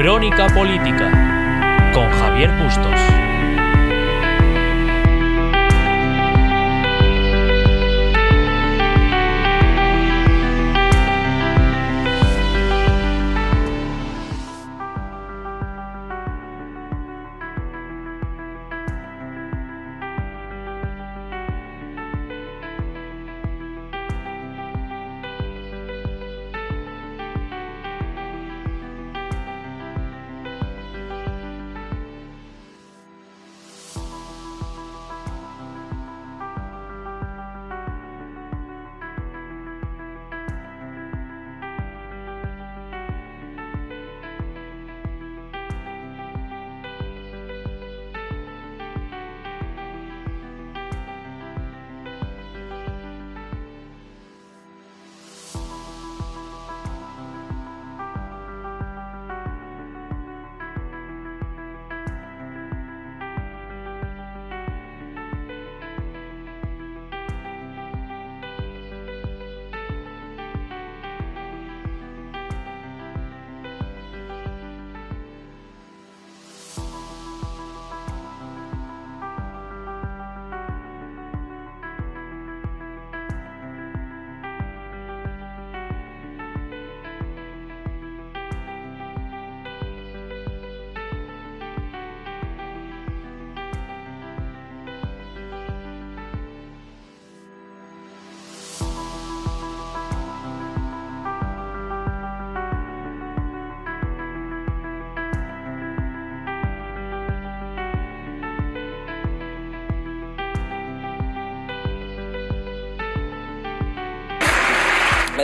Crónica Política con Javier Bustos.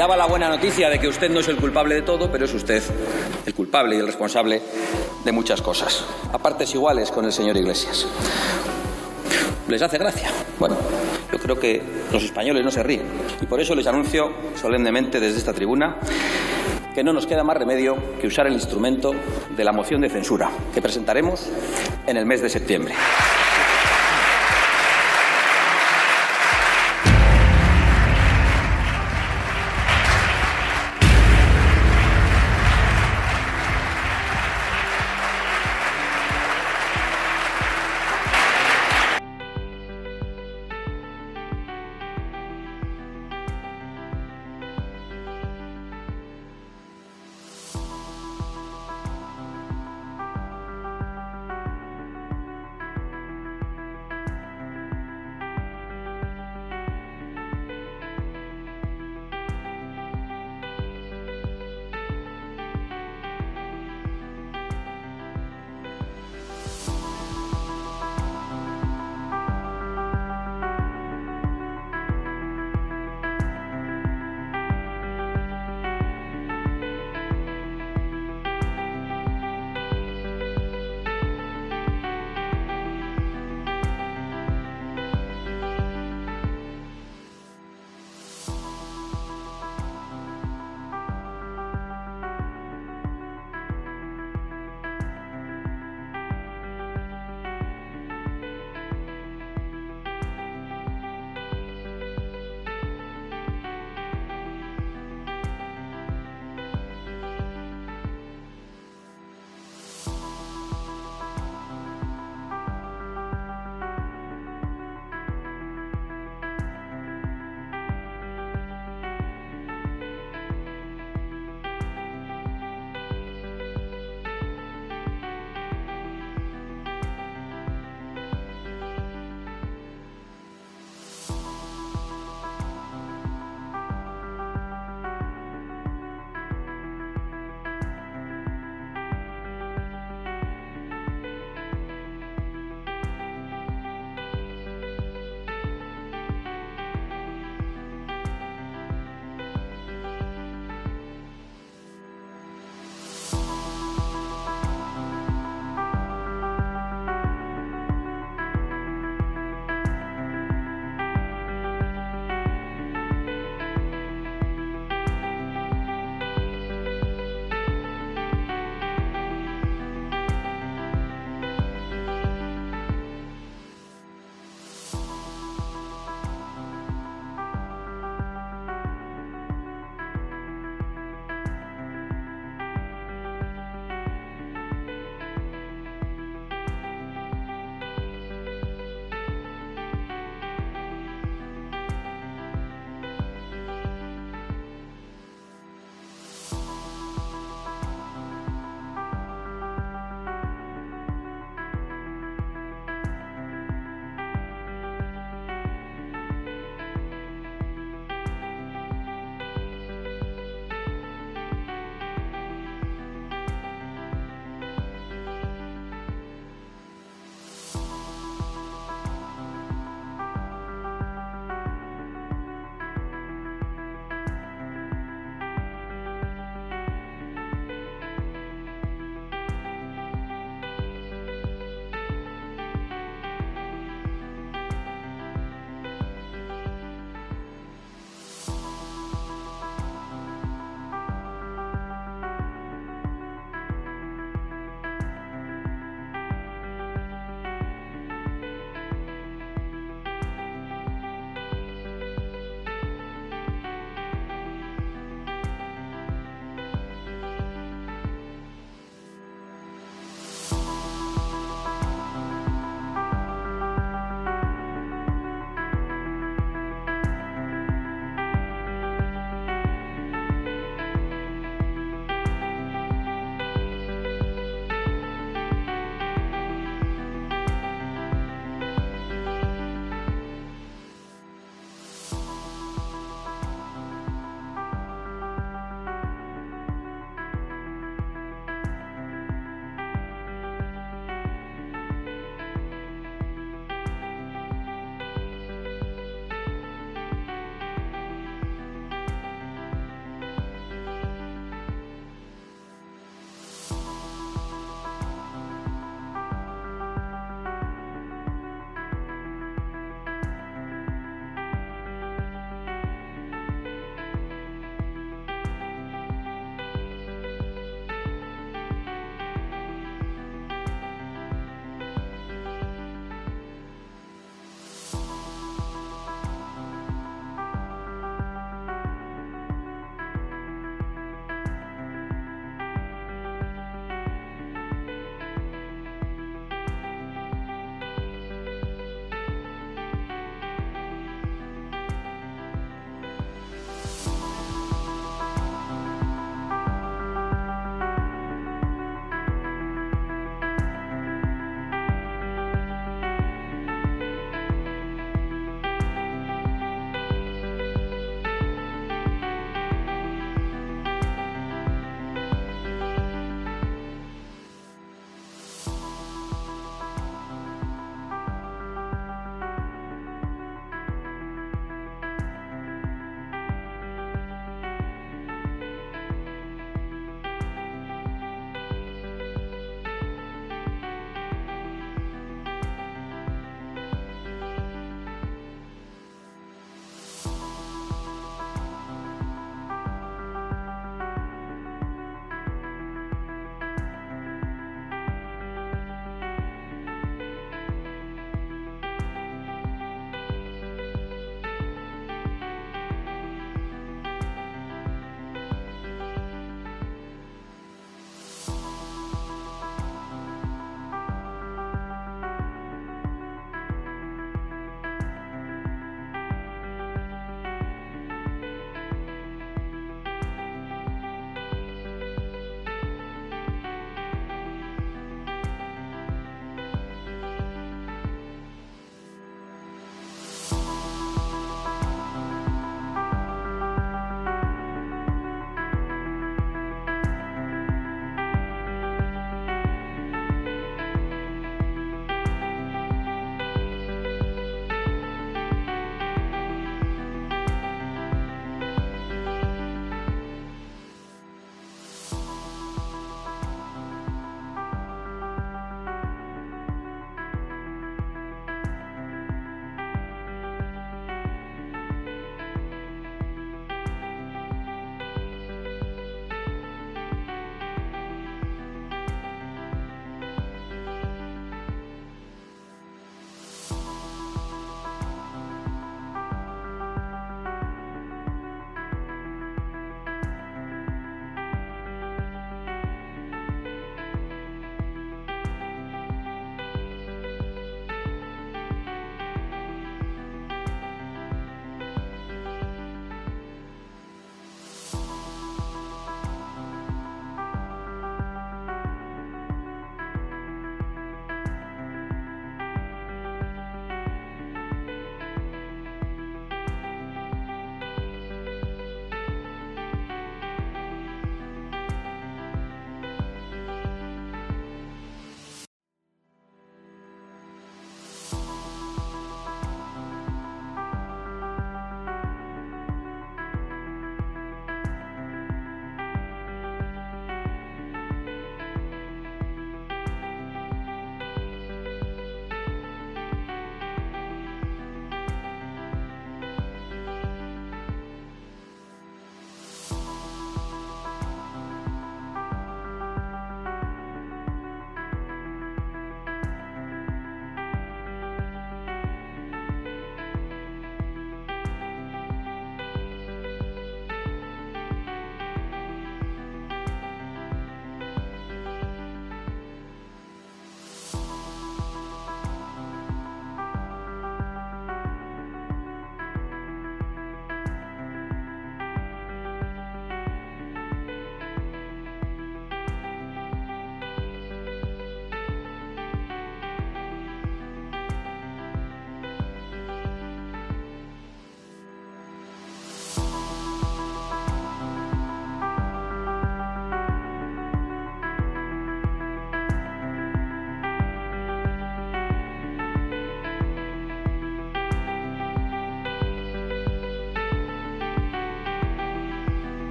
Daba la buena noticia de que usted no es el culpable de todo, pero es usted el culpable y el responsable de muchas cosas. A partes iguales con el señor Iglesias. ¿Les hace gracia? Bueno, yo creo que los españoles no se ríen. Y por eso les anuncio solemnemente desde esta tribuna que no nos queda más remedio que usar el instrumento de la moción de censura que presentaremos en el mes de septiembre.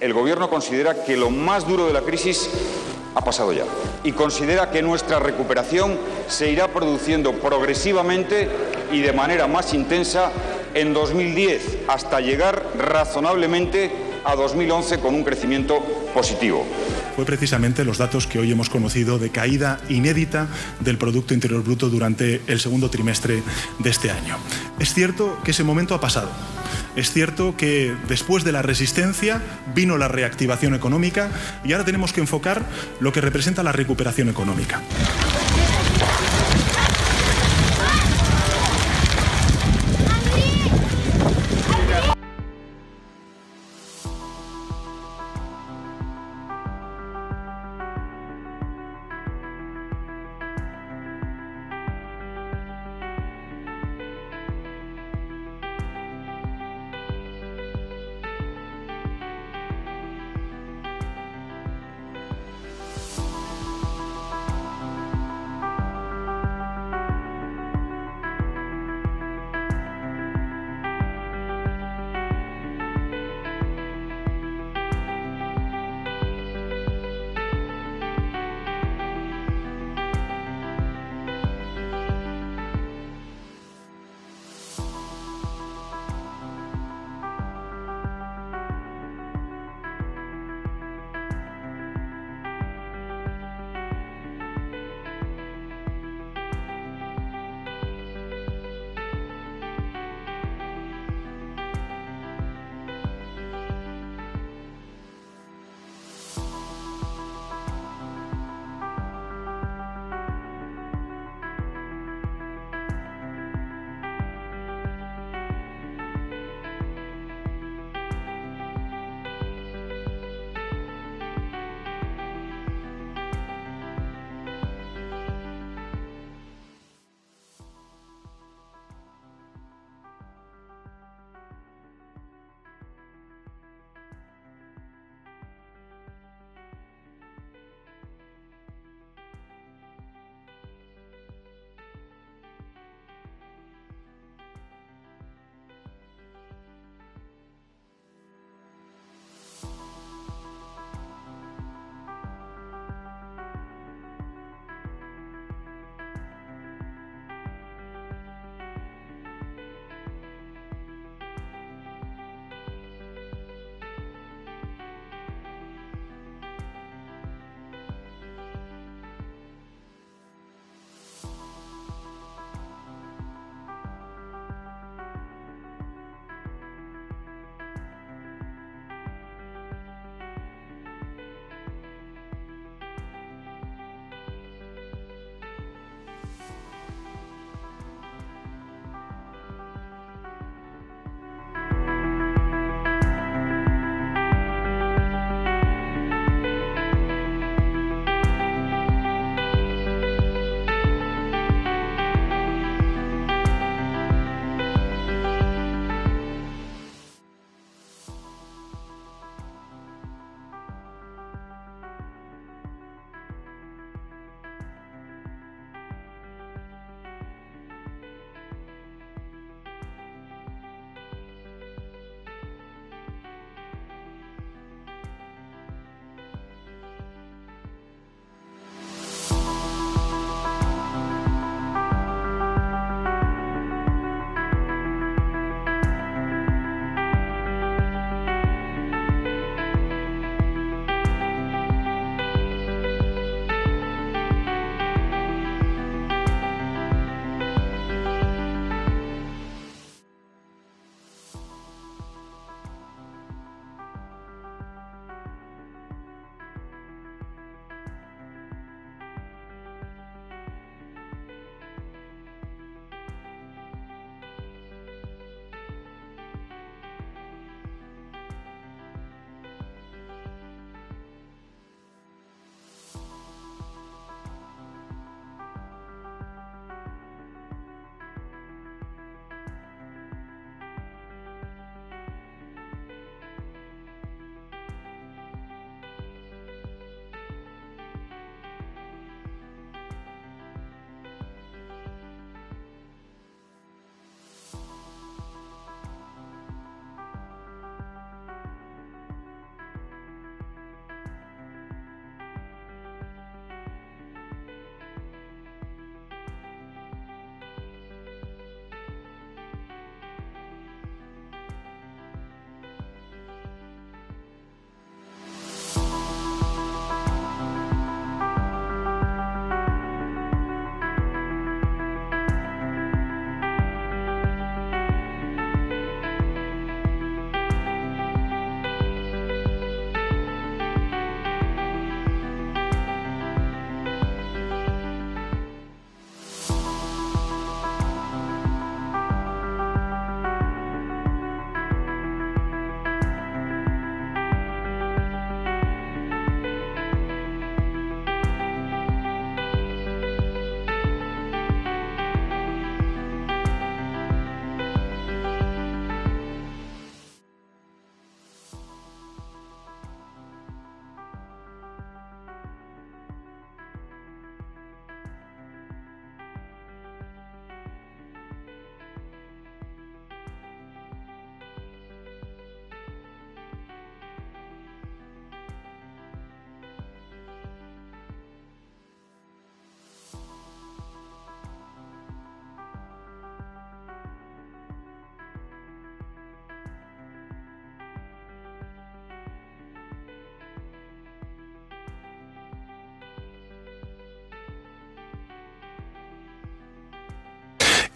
El Gobierno considera que lo más duro de la crisis ha pasado ya y considera que nuestra recuperación se irá produciendo progresivamente y de manera más intensa en 2010 hasta llegar razonablemente a 2011 con un crecimiento positivo fue precisamente los datos que hoy hemos conocido de caída inédita del Producto Interior Bruto durante el segundo trimestre de este año. Es cierto que ese momento ha pasado. Es cierto que después de la resistencia vino la reactivación económica y ahora tenemos que enfocar lo que representa la recuperación económica.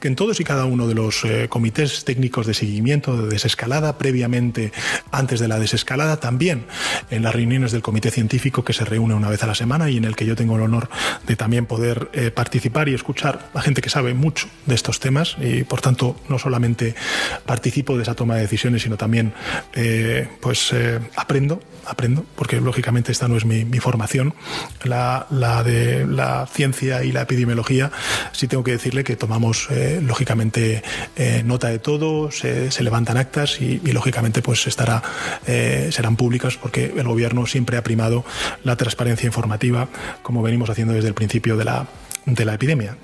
En todos y cada uno de los eh, comités técnicos de seguimiento de desescalada, previamente antes de la desescalada, también en las reuniones del comité científico que se reúne una vez a la semana y en el que yo tengo el honor de también poder eh, participar y escuchar a gente que sabe mucho de estos temas y por tanto no solamente participo de esa toma de decisiones, sino también eh, pues aprendo, aprendo, porque lógicamente esta no es mi, formación, la, de la ciencia y la epidemiología, sí tengo que decirle que tomamos lógicamente eh, nota de todo, se, levantan actas y, lógicamente pues estará, eh, serán públicas porque el gobierno siempre ha primado la transparencia informativa como venimos haciendo desde el principio de la, de la epidemia.